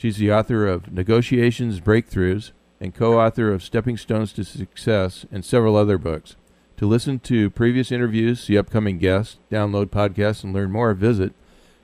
She's the author of Negotiations Breakthroughs and co author of Stepping Stones to Success and several other books. To listen to previous interviews, see upcoming guests, download podcasts, and learn more, visit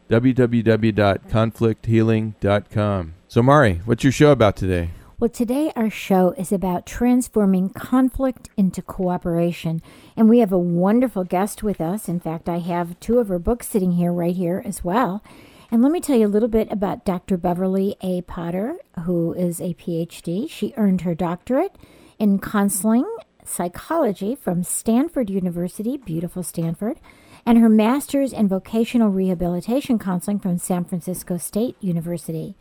www.conflicthealing.com. So, Mari, what's your show about today? Well, today our show is about transforming conflict into cooperation. And we have a wonderful guest with us. In fact, I have two of her books sitting here right here as well. And let me tell you a little bit about Dr. Beverly A. Potter, who is a PhD. She earned her doctorate in counseling psychology from Stanford University, beautiful Stanford, and her master's in vocational rehabilitation counseling from San Francisco State University.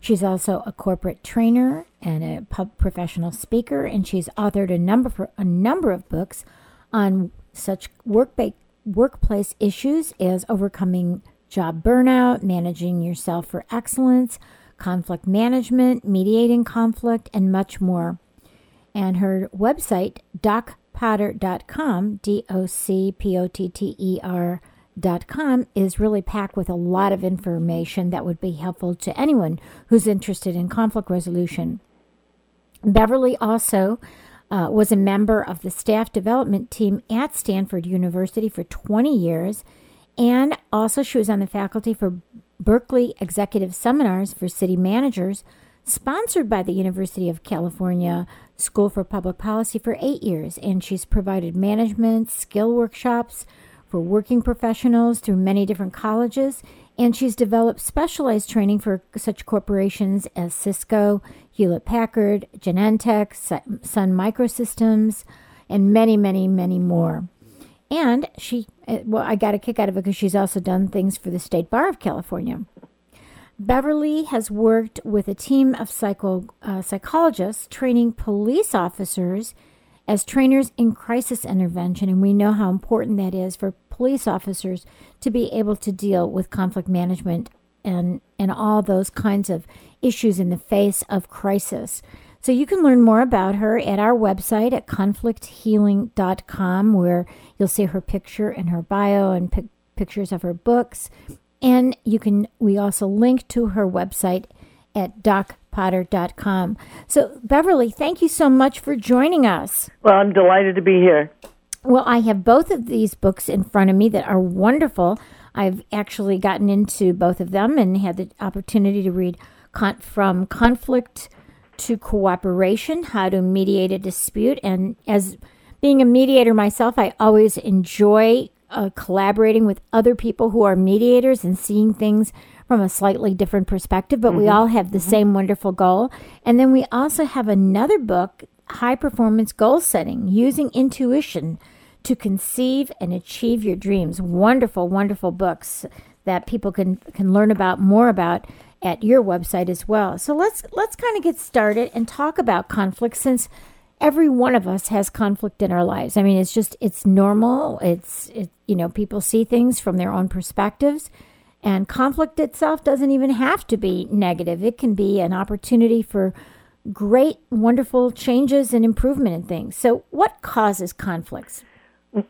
She's also a corporate trainer and a professional speaker, and she's authored a number a number of books on such work workplace issues as overcoming job burnout, managing yourself for excellence, conflict management, mediating conflict, and much more. And her website, docpotter.com, D O C P O T T E R.com, is really packed with a lot of information that would be helpful to anyone who's interested in conflict resolution. Beverly also uh, was a member of the staff development team at Stanford University for 20 years and also, she was on the faculty for Berkeley Executive Seminars for City Managers, sponsored by the University of California School for Public Policy for eight years. And she's provided management skill workshops for working professionals through many different colleges. And she's developed specialized training for such corporations as Cisco, Hewlett Packard, Genentech, Sun Microsystems, and many, many, many more. And she, uh, well, I got a kick out of it because she's also done things for the State Bar of California. Beverly has worked with a team of psycho, uh, psychologists training police officers as trainers in crisis intervention, and we know how important that is for police officers to be able to deal with conflict management and, and all those kinds of issues in the face of crisis. So you can learn more about her at our website at conflicthealing.com, where you'll see her picture and her bio and pic- pictures of her books. And you can we also link to her website at docpotter.com. So Beverly, thank you so much for joining us. Well, I'm delighted to be here. Well, I have both of these books in front of me that are wonderful. I've actually gotten into both of them and had the opportunity to read con- from conflict to cooperation, how to mediate a dispute. And as being a mediator myself, I always enjoy uh, collaborating with other people who are mediators and seeing things from a slightly different perspective, but mm-hmm. we all have the mm-hmm. same wonderful goal. And then we also have another book, High Performance Goal Setting, using intuition to conceive and achieve your dreams. Wonderful, wonderful books that people can can learn about more about at your website as well. So let's let's kind of get started and talk about conflict since every one of us has conflict in our lives. I mean, it's just it's normal. It's it, you know, people see things from their own perspectives. And conflict itself doesn't even have to be negative. It can be an opportunity for great, wonderful changes and improvement in things. So, what causes conflicts?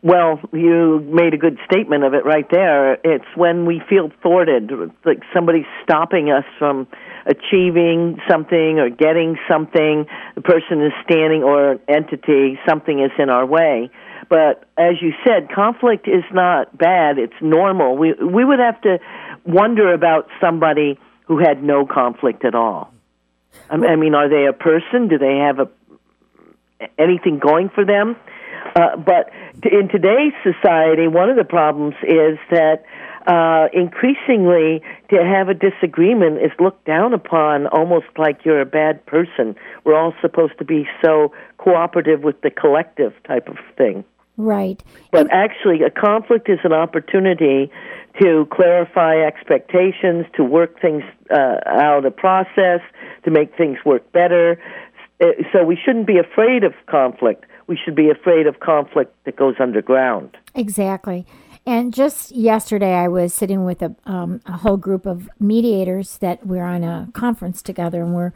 Well, you made a good statement of it right there. It's when we feel thwarted, like somebody's stopping us from achieving something or getting something. The person is standing or an entity, something is in our way. But as you said, conflict is not bad, it's normal. We we would have to wonder about somebody who had no conflict at all. I mean, are they a person? Do they have a anything going for them? Uh, but in today's society, one of the problems is that uh, increasingly to have a disagreement is looked down upon almost like you're a bad person. We're all supposed to be so cooperative with the collective type of thing. Right. But and actually, a conflict is an opportunity to clarify expectations, to work things uh, out, a process, to make things work better. Uh, so we shouldn't be afraid of conflict. We should be afraid of conflict that goes underground. Exactly. And just yesterday, I was sitting with a, um, a whole group of mediators that we're on a conference together, and we're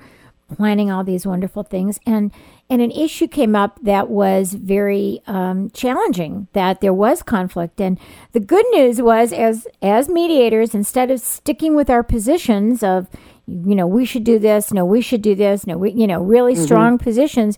planning all these wonderful things. And and an issue came up that was very um, challenging. That there was conflict, and the good news was, as as mediators, instead of sticking with our positions of, you know, we should do this, no, we should do this, no, we, you know, really mm-hmm. strong positions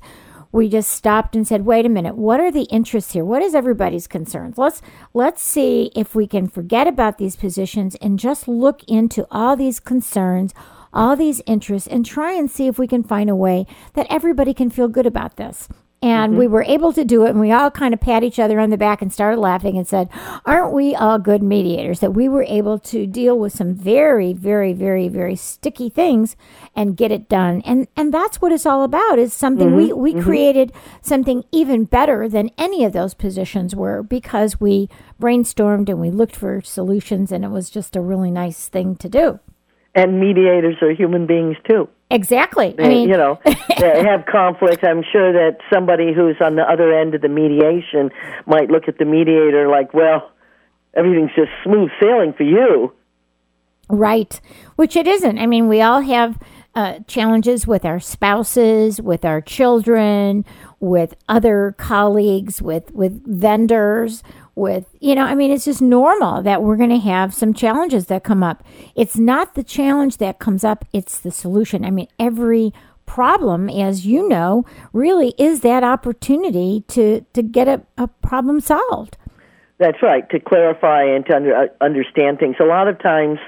we just stopped and said, "Wait a minute, what are the interests here? What is everybody's concerns? Let's let's see if we can forget about these positions and just look into all these concerns, all these interests and try and see if we can find a way that everybody can feel good about this." And mm-hmm. we were able to do it, and we all kind of pat each other on the back and started laughing and said, Aren't we all good mediators? That we were able to deal with some very, very, very, very sticky things and get it done. And and that's what it's all about is something mm-hmm. we, we mm-hmm. created something even better than any of those positions were because we brainstormed and we looked for solutions, and it was just a really nice thing to do. And mediators are human beings too. Exactly. They, I mean, you know, they have conflict. I'm sure that somebody who's on the other end of the mediation might look at the mediator like, well, everything's just smooth sailing for you. Right. Which it isn't. I mean, we all have uh, challenges with our spouses, with our children, with other colleagues, with with vendors, with you know i mean it's just normal that we're going to have some challenges that come up. It's not the challenge that comes up it's the solution. I mean every problem as you know really is that opportunity to to get a, a problem solved. That's right to clarify and to under, uh, understand things. A lot of times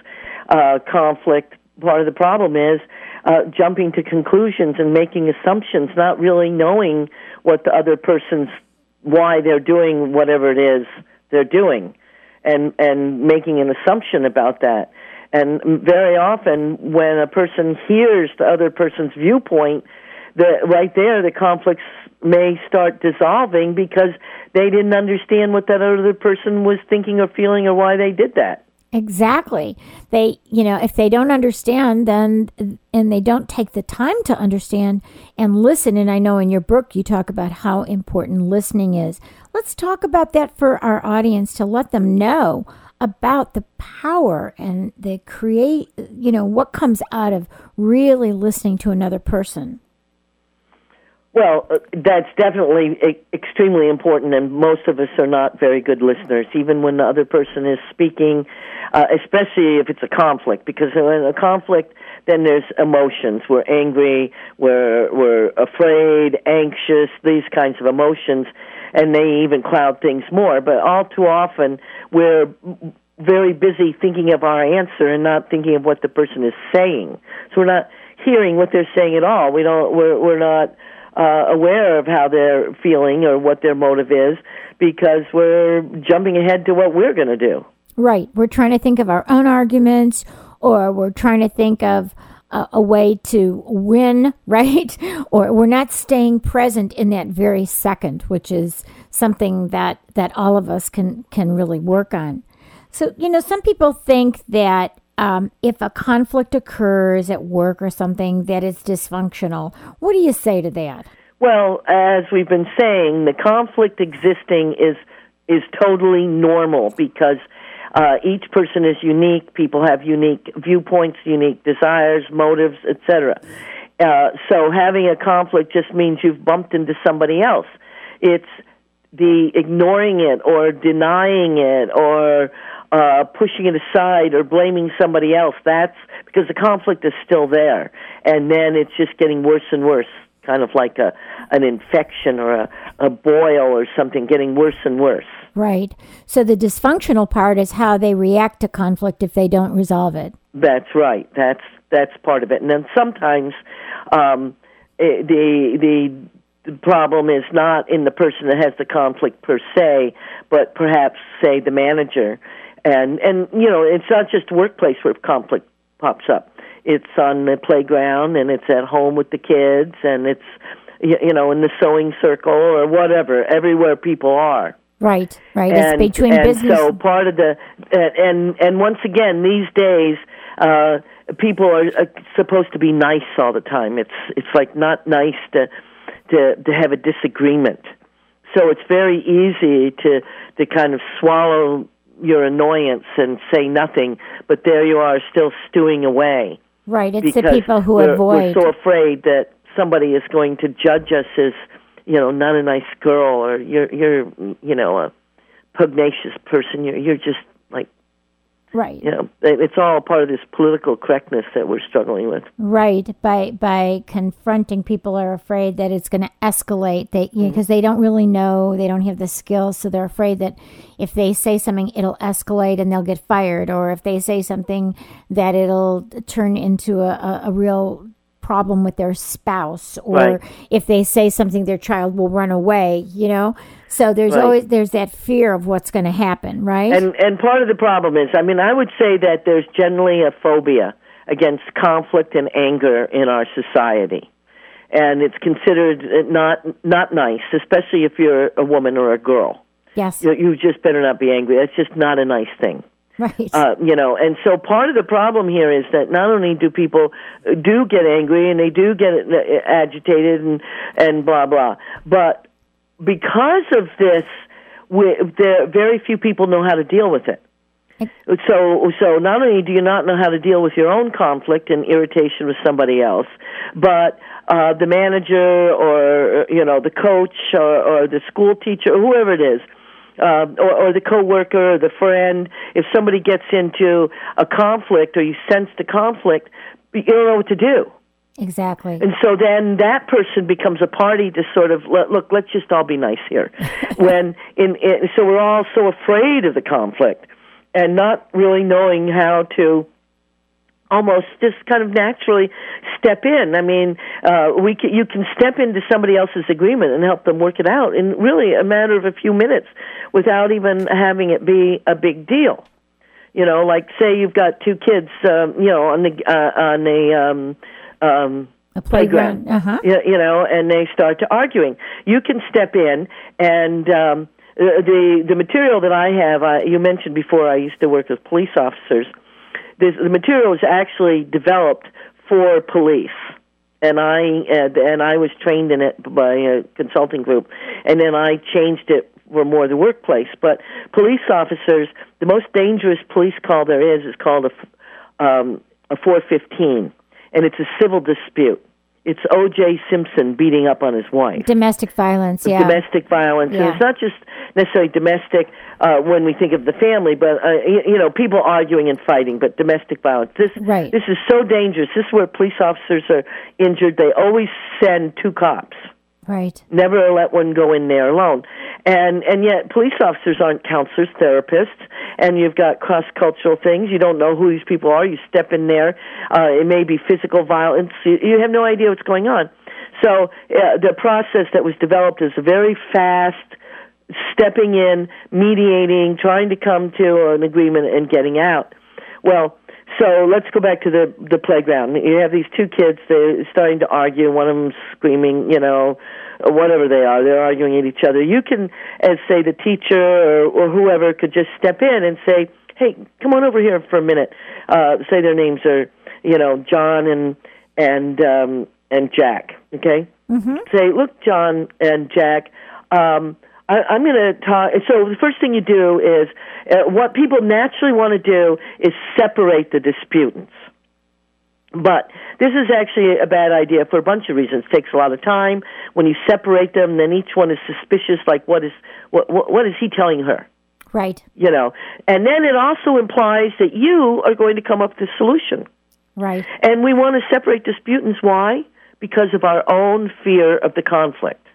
uh, conflict part of the problem is uh, jumping to conclusions and making assumptions not really knowing what the other person's why they're doing whatever it is they're doing and and making an assumption about that. And very often when a person hears the other person's viewpoint the right there the conflicts may start dissolving because they didn't understand what that other person was thinking or feeling or why they did that Exactly. They, you know, if they don't understand, then, and they don't take the time to understand and listen, and I know in your book you talk about how important listening is. Let's talk about that for our audience to let them know about the power and the create, you know, what comes out of really listening to another person. Well, uh, that's definitely extremely important, and most of us are not very good listeners, even when the other person is speaking, uh, especially if it's a conflict, because in a conflict, then there's emotions. We're angry, we're, we're afraid, anxious, these kinds of emotions, and they even cloud things more. But all too often, we're very busy thinking of our answer and not thinking of what the person is saying. So we're not hearing what they're saying at all. We don't, we're, we're not, uh, aware of how they're feeling or what their motive is because we're jumping ahead to what we're going to do. Right. We're trying to think of our own arguments or we're trying to think of a, a way to win, right? or we're not staying present in that very second, which is something that, that all of us can, can really work on. So, you know, some people think that um, if a conflict occurs at work or something that is dysfunctional. What do you say to that? Well, as we've been saying, the conflict existing is is totally normal because uh, each person is unique. People have unique viewpoints, unique desires, motives, etc. Uh, so having a conflict just means you've bumped into somebody else. It's the ignoring it or denying it or uh, pushing it aside or blaming somebody else. That's because the conflict is still there, and then it's just getting worse and worse, kind of like a an infection or a, a boil or something, getting worse and worse. Right. So the dysfunctional part is how they react to conflict if they don't resolve it. That's right. That's that's part of it. And then sometimes um, eh, the the the problem is not in the person that has the conflict per se, but perhaps say the manager. And and you know, it's not just workplace where conflict pops up. It's on the playground and it's at home with the kids and it's you know in the sewing circle or whatever. Everywhere people are. Right, right. And, it's between and business. so part of the and and once again these days uh people are uh, supposed to be nice all the time. It's it's like not nice to to to have a disagreement. So it's very easy to to kind of swallow your annoyance and say nothing, but there you are still stewing away. right. It's the people who we're, avoid. We're so afraid that somebody is going to judge us as, you know, not a nice girl or you're you're you know a pugnacious person. You're you're just right. you know it's all part of this political correctness that we're struggling with. Right. By by confronting people are afraid that it's going to escalate. They Mm-hmm. because they don't really know, they don't have the skills, so they're afraid that if they say something, it'll escalate and they'll get fired, or if they say something, that it'll turn into a, a, a real problem with their spouse, or Right. if they say something, their child will run away. You know. So there's Right. always there's that fear of what's going to happen, right? And and part of the problem is, I mean, I would say that there's generally a phobia against conflict and anger in our society, and it's considered uh, not not nice, especially if you're a woman or a girl. yes. You, you just better not be angry. That's just not a nice thing. Right. Uh, you know, and so part of the problem here is that not only do people uh, do get angry and they do get uh, agitated and and blah blah, but because of this, we, there very few people know how to deal with it. So, so not only do you not know how to deal with your own conflict and irritation with somebody else, but uh, the manager or you know the coach or, or the school teacher or whoever it is, uh, or, or the coworker or the friend, if somebody gets into a conflict or you sense the conflict, you don't know what to do. exactly. And so then that person becomes a party to sort of let, look. Let's just all be nice here. when in, in so we're all so afraid of the conflict and not really knowing how to almost just kind of naturally step in. I mean, uh, we can, you can step into somebody else's agreement and help them work it out in really a matter of a few minutes without even having it be a big deal. You know, like say you've got two kids, um, you know, on the uh, on the um, um, a playground. Uh huh. you, you know, and they start to arguing. You can step in and um, the the material that I have. Uh, you mentioned before. I used to work with police officers. This, the material was actually developed for police, and I and, and I was trained in it by a consulting group, and then I changed it for more the workplace. But police officers, the most dangerous police call there is is called a um, a 415, and it's a civil dispute. It's O.J. Simpson beating up on his wife Domestic violence. Yeah. domestic violence. Yeah. And it's not just necessarily domestic uh, when we think of the family, but uh, you, you know, people arguing and fighting. But domestic violence. This Right. this is so dangerous. This is where police officers are injured. They always send two cops. Right. Never let one go in there alone. And and yet police officers aren't counselors, therapists, and you've got cross cultural things. You don't know who these people are. You step in there. Uh, it may be physical violence. You, you have no idea what's going on. So uh, the process that was developed is a very fast, stepping in, mediating, trying to come to an agreement, and getting out. Well, so let's go back to the the playground. You have these two kids. They're starting to argue. One of them's screaming, you know, whatever they are. They're arguing at each other. You can, as say the teacher or, or whoever, could just step in and say, "Hey, come on over here for a minute." Uh, say their names are, you know, John and and um, and Jack. Okay. Mm-hmm. Say, look, John and Jack. Um, I, I'm going to talk. So the first thing you do is uh, what people naturally want to do is separate the disputants. But this is actually a bad idea for a bunch of reasons. It takes a lot of time. When you separate them, then each one is suspicious. Like, what is what what, what is he telling her? Right. You know, and then it also implies that you are going to come up with a solution. Right. And we want to separate disputants. Why? Because of our own fear of the conflict.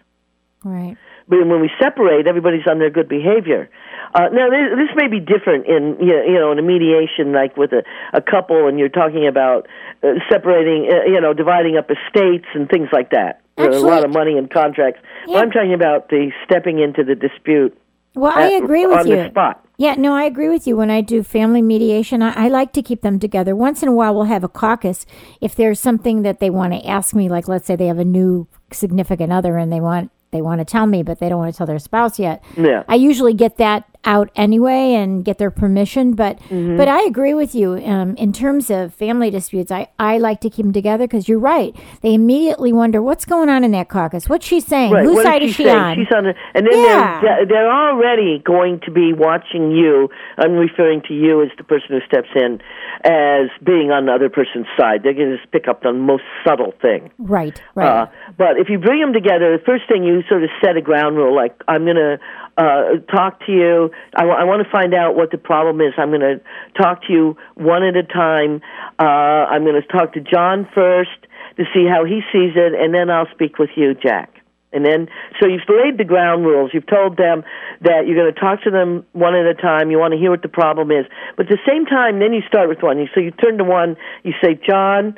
Right. But when we separate, everybody's on their good behavior. Uh, now, this, this may be different in you know, you know in a mediation, like with a, a couple, and you're talking about uh, separating, uh, you know, dividing up estates and things like that. Are a lot of money and contracts. Yeah. But I'm talking about the stepping into the dispute. Well, I agree with on you. the spot. Yeah, no, I agree with you. When I do family mediation, I, I like to keep them together. Once in a while, we'll have a caucus. If there's something that they want to ask me, like let's say they have a new significant other and they want they want to tell me, but they don't want to tell their spouse yet. Yeah. I usually get that out anyway and get their permission. But Mm-hmm. but I agree with you. Um, in terms of family disputes, I, I like to keep them together because you're right. They immediately wonder what's going on in that caucus. What's she saying? Right. Whose what side is is she she on? She's on, the, and then Yeah. they're they're already going to be watching you. I'm referring to you as the person who steps in, as being on the other person's side. They're going to just pick up on the most subtle thing. right, right. Uh, but if you bring them together, the first thing you sort of set a ground rule, like I'm going to uh, talk to you. I want to find out what the problem is. I'm going to talk to you one at a time. Uh, I'm going to talk to John first to see how he sees it, and then I'll speak with you, Jack. And then, so you've laid the ground rules. You've told them that you're going to talk to them one at a time. You want to hear what the problem is. But at the same time, then you start with one. So you turn to one, you say, John,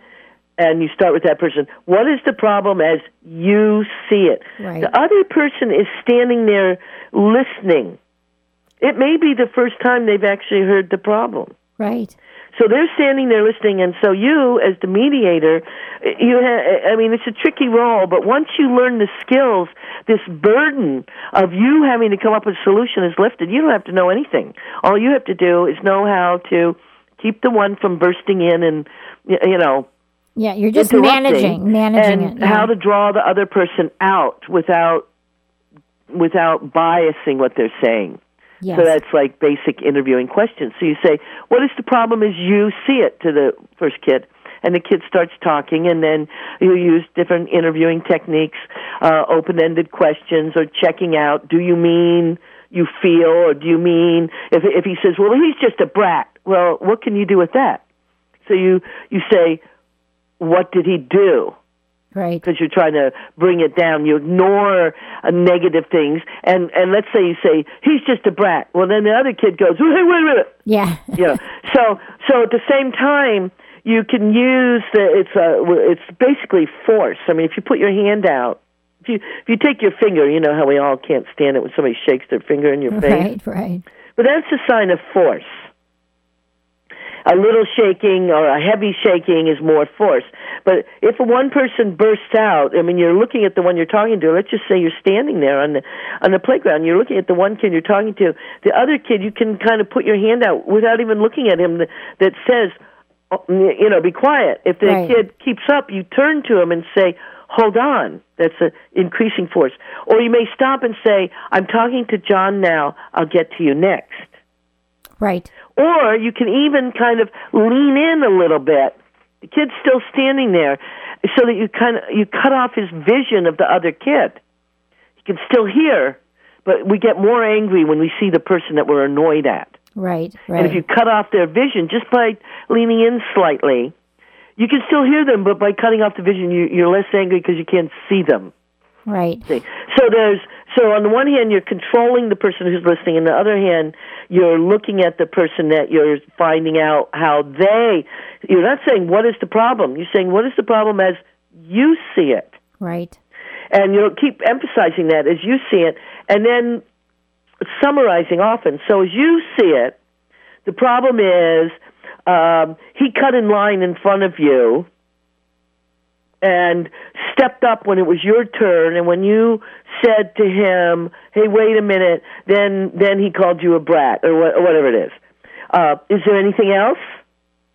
and you start with that person. What is the problem as you see it? Right. The other person is standing there listening. It may be the first time they've actually heard the problem. right. So they're standing there listening, and so you, as the mediator, you ha- I mean, it's a tricky role, but once you learn the skills, this burden of you having to come up with a solution is lifted. You don't have to know anything. All you have to do is know how to keep the one from bursting in and, you know, Yeah, you're just managing, managing and it. yeah. how to draw the other person out without without biasing what they're saying. yes. So that's like basic interviewing questions. So you say, "What is the problem?" As you see it to the first kid, and the kid starts talking, and then you use different interviewing techniques, uh, open-ended questions, or checking out. Do you mean you feel, or do you mean if if he says, "Well, he's just a brat"? Well, what can you do with that? So you you say, "What did he do?" Right. because you're trying to bring it down. You ignore uh, negative things, and and let's say you say he's just a brat. Well, then the other kid goes, wait, wait a minute. Yeah. You know, so so at the same time, you can use the it's a it's basically force. I mean, if you put your hand out. If you if you take your finger, you know how we all can't stand it when somebody shakes their finger in your face. right, right. But that's a sign of force. A little shaking or a heavy shaking is more force. But if one person bursts out, I mean, you're looking at the one you're talking to. Let's just say you're standing there on the on the playground. You're looking at the one kid you're talking to. The other kid, you can kind of put your hand out without even looking at him. That, that says, oh, you know, be quiet. If the Right. kid keeps up, you turn to him and say, hold on. That's an increasing force. Or you may stop and say, I'm talking to John now. I'll get to you next. Right. Or you can even kind of lean in a little bit. The kid's still standing there, so that you kind of you cut off his vision of the other kid. He can still hear, but we get more angry when we see the person that we're annoyed at. Right. Right. And if you cut off their vision just by leaning in slightly, you can still hear them, but by cutting off the vision, you, you're less angry because you can't see them. right. See. So there's so on the one hand you're controlling the person who's listening, on the other hand you're looking at the person that you're finding out how they. You're not saying what is the problem. You're saying what is the problem as you see it, Right. and you'll keep emphasizing that as you see it, and then summarizing often. So as you see it, the problem is um, he cut in line in front of you and stepped up when it was your turn. And when you said to him hey wait a minute then then he called you a brat or, wha- or whatever it is. Uh, is there anything else?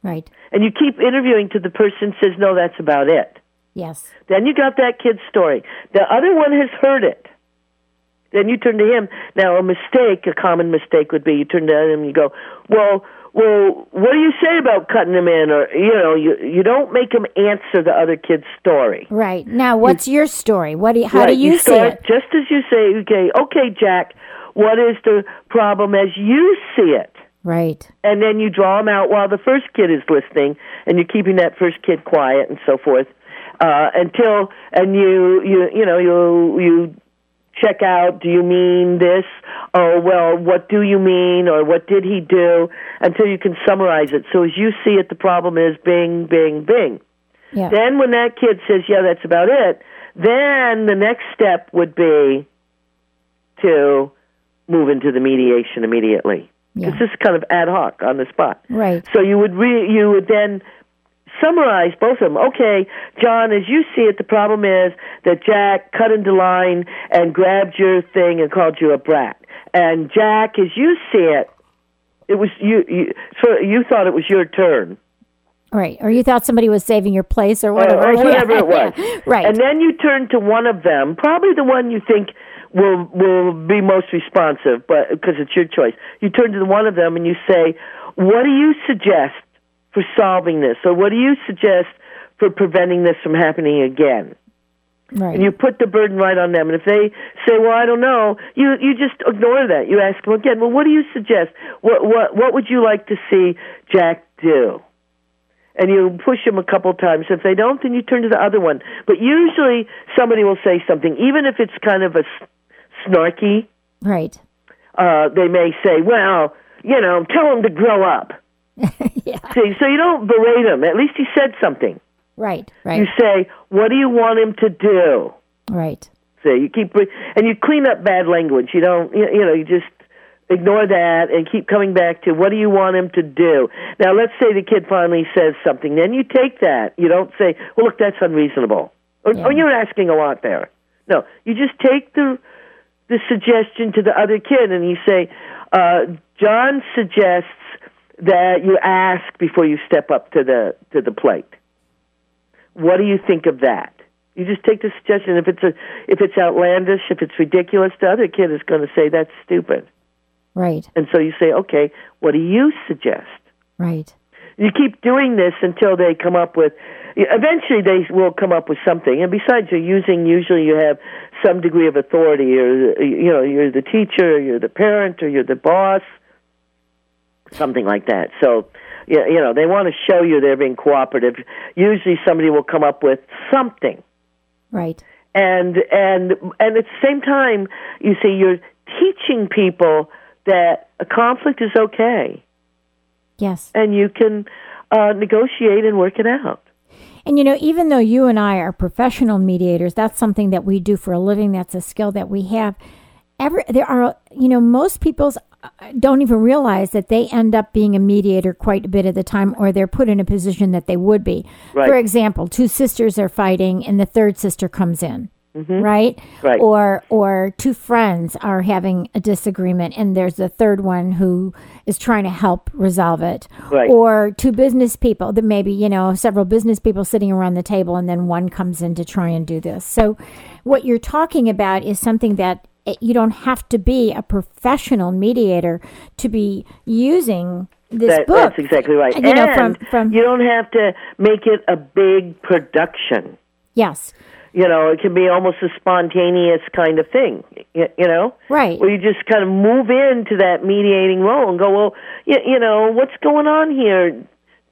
Right. and you keep interviewing to the person says no that's about it. Yes. then you got that kid's story. The other one has heard it. Then you turn to him. Now a mistake a common mistake would be you turn to him and you go well well, what do you say about cutting him in? Or you know, you you don't make him answer the other kid's story. Right. Now, what's your story? What do you, how Right, do you, see start it? Just as you say, okay, okay, Jack, what is the problem as you see it? Right. And then you draw him out while the first kid is listening, and you're keeping that first kid quiet and so forth, uh, until and you you you know you you check out, do you mean this? Oh, well, what do you mean? Or what did he do? Until you can summarize it. So as you see it, the problem is bing, bing, bing. Yeah. Then when that kid says, yeah, that's about it, then the next step would be to move into the mediation immediately. Yeah. This is kind of ad hoc on the spot. Right. So you would re- you would then summarize both of them. Okay, John, as you see it, the problem is that Jack cut into line and grabbed your thing and called you a brat. And Jack, as you see it, it was you. you so you thought it was your turn. Right. Or you thought somebody was saving your place or whatever. or whatever it was. Yeah. Right. And then you turn to one of them, probably the one you think will will be most responsive, but because it's your choice. You turn to the one of them and you say, "What do you suggest for solving this, or what do you suggest for preventing this from happening again?" right. And you put the burden right on them. And if they say, "Well, I don't know," you you just ignore that. You ask them again. Well, what do you suggest? What what what would you like to see Jack do? And you push them a couple times. If they don't, then you turn to the other one. But usually somebody will say something, even if it's kind of a snarky. right. Uh, they may say, "Well, you know, tell him to grow up." yeah. See, so you don't berate him. At least he said something. Right. right. You say, "What do you want him to do?" Right. So you keep and you clean up bad language. You don't you you know you just ignore that and keep coming back to what do you want him to do. Now let's say the kid finally says something. Then you take that. You don't say, "Well, look, that's unreasonable," or, Yeah. or you're asking a lot there. No, you just take the the suggestion to the other kid and you say, uh, "John suggests that you ask before you step up to the to the plate." What do you think of that? You just take the suggestion. If it's a, if it's outlandish, if it's ridiculous, the other kid is going to say that's stupid. Right. And so you say, okay, what do you suggest? Right. You keep doing this until they come up with. Eventually, they will come up with something. And besides, you're using. Usually, you have some degree of authority. You're, you know, you're the teacher, or you're the parent, or you're the boss, something like that. So, you you know, they want to show you they're being cooperative. Usually, somebody will come up with something Right. and and and at the same time you see you're teaching people that a conflict is okay Yes. and you can uh, negotiate and work it out And you know, even though you and I are professional mediators, that's something that we do for a living. That's a skill that we have. Every there are, you know, most people don't even realize that they end up being a mediator quite a bit of the time, or they're put in a position that they would be. Right. For example, two sisters are fighting, and the third sister comes in. Mm-hmm. Right? Right. Or or two friends are having a disagreement and there's the third one who is trying to help resolve it. Right. Or two business people that maybe, you know, several business people sitting around the table and then one comes in to try and do this. So what you're talking about is something that it- you don't have to be a professional mediator to be using this that, book. that's exactly right You know, from and from you don't have to make it a big production yes. you know it can be almost a spontaneous kind of thing y- you know Right. where you just kind of move into that mediating role and go well you, you know what's going on here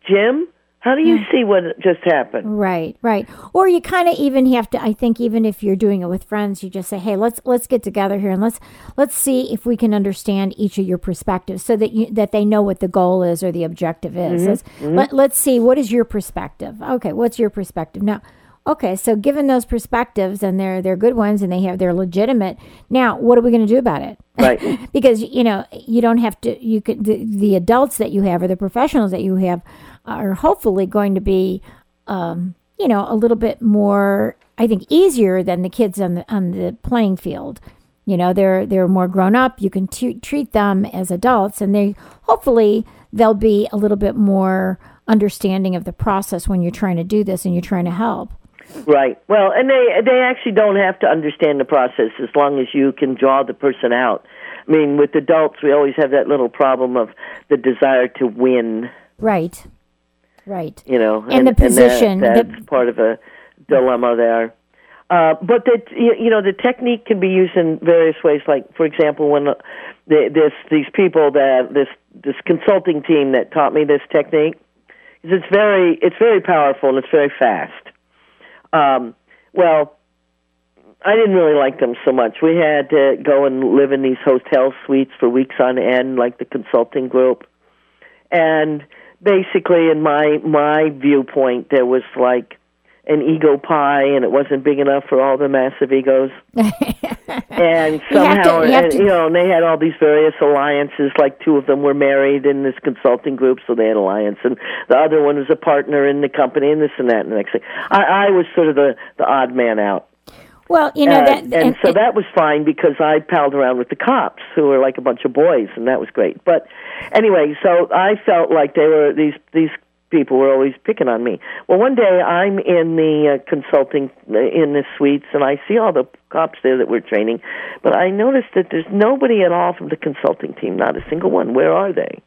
jim how do you see what just happened Right, right. Or you kind of even have to I think even if you're doing it with friends, you just say, "Hey, let's let's get together here and let's let's see if we can understand each of your perspectives so that you that they know what the goal is or the objective is. Mm-hmm, let's, mm-hmm. Let, let's see what is your perspective. Okay, what's your perspective? Now, okay, so given those perspectives and they're they're good ones and they have they're legitimate. Now, what are we going to do about it? right because you know you don't have to you could the, the adults that you have or the professionals that you have are hopefully going to be um, you know a little bit more i think easier than the kids on the on the playing field you know they're they're more grown up you can t- treat them as adults and they hopefully they'll be a little bit more understanding of the process when you're trying to do this and you're trying to help Right. Well, and they they actually don't have to understand the process as long as you can draw the person out. I mean, with adults, we always have that little problem of the desire to win. right right You know, And the position, that, the- that's part of a dilemma there. Uh, but that you you know the technique can be used in various ways. Like for example, when the, this these people that this this consulting team that taught me this technique, it's very it's very powerful and it's very fast. Um, well, I didn't really like them so much. We had to go and live in these hotel suites for weeks on end, like the consulting group. And basically, in my my viewpoint, there was like an ego pie, and it wasn't big enough for all the massive egos. and You to- somehow, you and, to- you know, and they had all these various alliances. Like two of them were married in this consulting group, so they had alliance, and the other one was a partner in the company, and this and that, and the next thing. I, I was sort of the the odd man out. Well, you know and, that, and, so that was fine because I palled around with the cops who were like a bunch of boys, and that was great. But anyway, so I felt like they were these these people were always picking on me. Well, one day I'm in the uh, consulting uh, in the suites, and I see all the cops there that were training, but I noticed that there's nobody at all from the consulting team, not a single one. Where are they?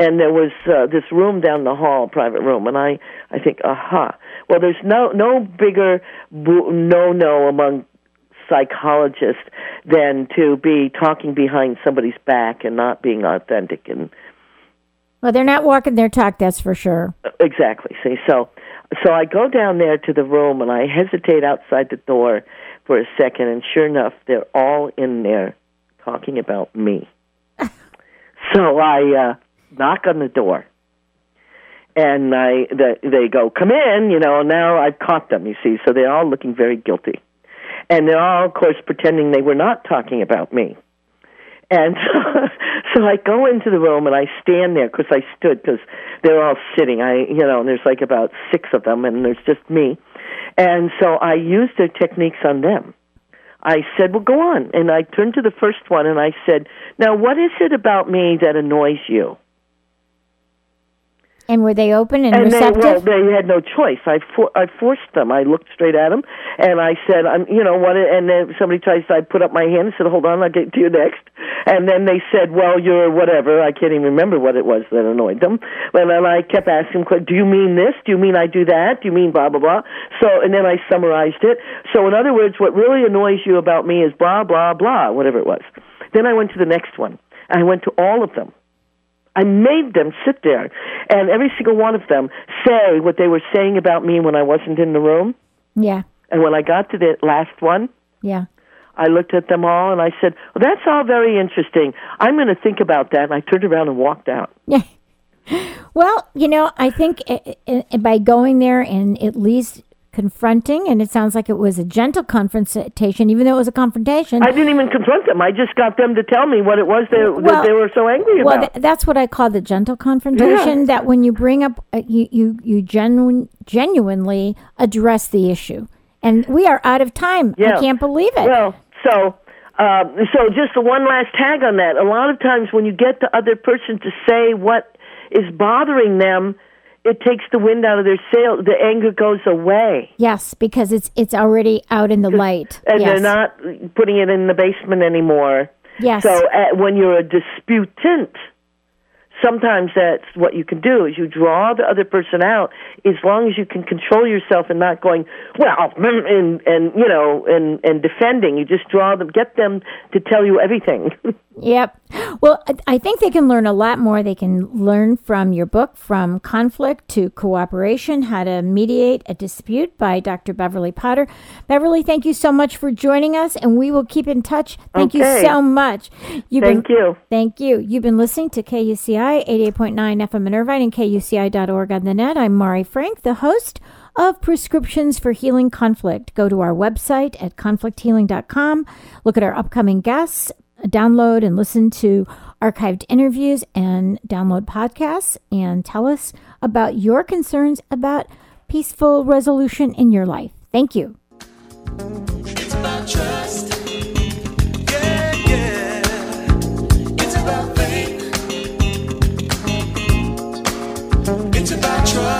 and there was uh, this room down the hall, private room, and I I think, aha. Well, there's no no bigger no no among psychologists than to be talking behind somebody's back and not being authentic and well, they're not walking their talk. That's for sure. exactly. See, so so I go down there to the room and I hesitate outside the door for a second, and sure enough, they're all in there talking about me. so I uh, knock on the door, and I the, they go, "Come in," you know. Now I've caught them. You see, so they're all looking very guilty, and they're all, of course, pretending they were not talking about me. And so I go into the room and I stand there because I stood because they're all sitting. I, you know, and there's like about six of them, and there's just me. And so I used their techniques on them. I said, "Well, go on." And I turned to the first one and I said, "Now, what is it about me that annoys you?" And were they open and, and they receptive? well they had no choice. I for, i forced them. I looked straight at them and i said i'm you know what? And then somebody tries i put up my hand and said hold on i'll get to you next. And then they said well you're whatever. I can't even remember what it was that annoyed them. And then i kept asking them, do you mean this? Do you mean i do that? Do you mean blah blah blah? So and then i summarized it. So in other words what really annoys you about me is blah blah blah whatever it was. Then i went to the next one. I went to all of them I made them sit there and every single one of them say what they were saying about me when I wasn't in the room. yeah, And when I got to the last one, yeah. I looked at them all and I said, Well, that's all very interesting. I'm going to think about that. And I turned around and walked out. Yeah. Well, you know, I think i i by going there and at least confronting, and it sounds like it was a gentle confrontation, even though it was a confrontation. I didn't even confront them. I just got them to tell me what it was they, Well- that they were so angry well, about. th- that's what I call the gentle confrontation. That when you bring up, uh, you you you genu- genuinely address the issue. And we are out of time. Yeah. I can't believe it. Well, so um, so just the one last tag on that. A lot of times when you get the other person to say what is bothering them, it takes the wind out of their sail. The anger goes away, yes, because it's it's already out in the light. and yes. they're not putting it in the basement anymore. Yes. So uh, when you're a disputant, sometimes that's what you can do is you draw the other person out as long as you can control yourself and not going well and and you know and and defending you just draw them get them to tell you everything Yep. Well, I- think they can learn a lot more. They can learn from your book, from conflict to cooperation, how to mediate a dispute by Dr. Beverly Potter. Beverly, thank you so much for joining us, and we will keep in touch. Thank you so much. You've Thank been, you. Thank you. You've been listening to KUCI 88.9 FM in Irvine and KUCI.org on the net. I'm Mari Frank, the host of Prescriptions for Healing Conflict. Go to our website at conflicthealing.com. Look at our upcoming guests, download and listen to archived interviews and download podcasts, and tell us about your concerns about peaceful resolution in your life. Thank you.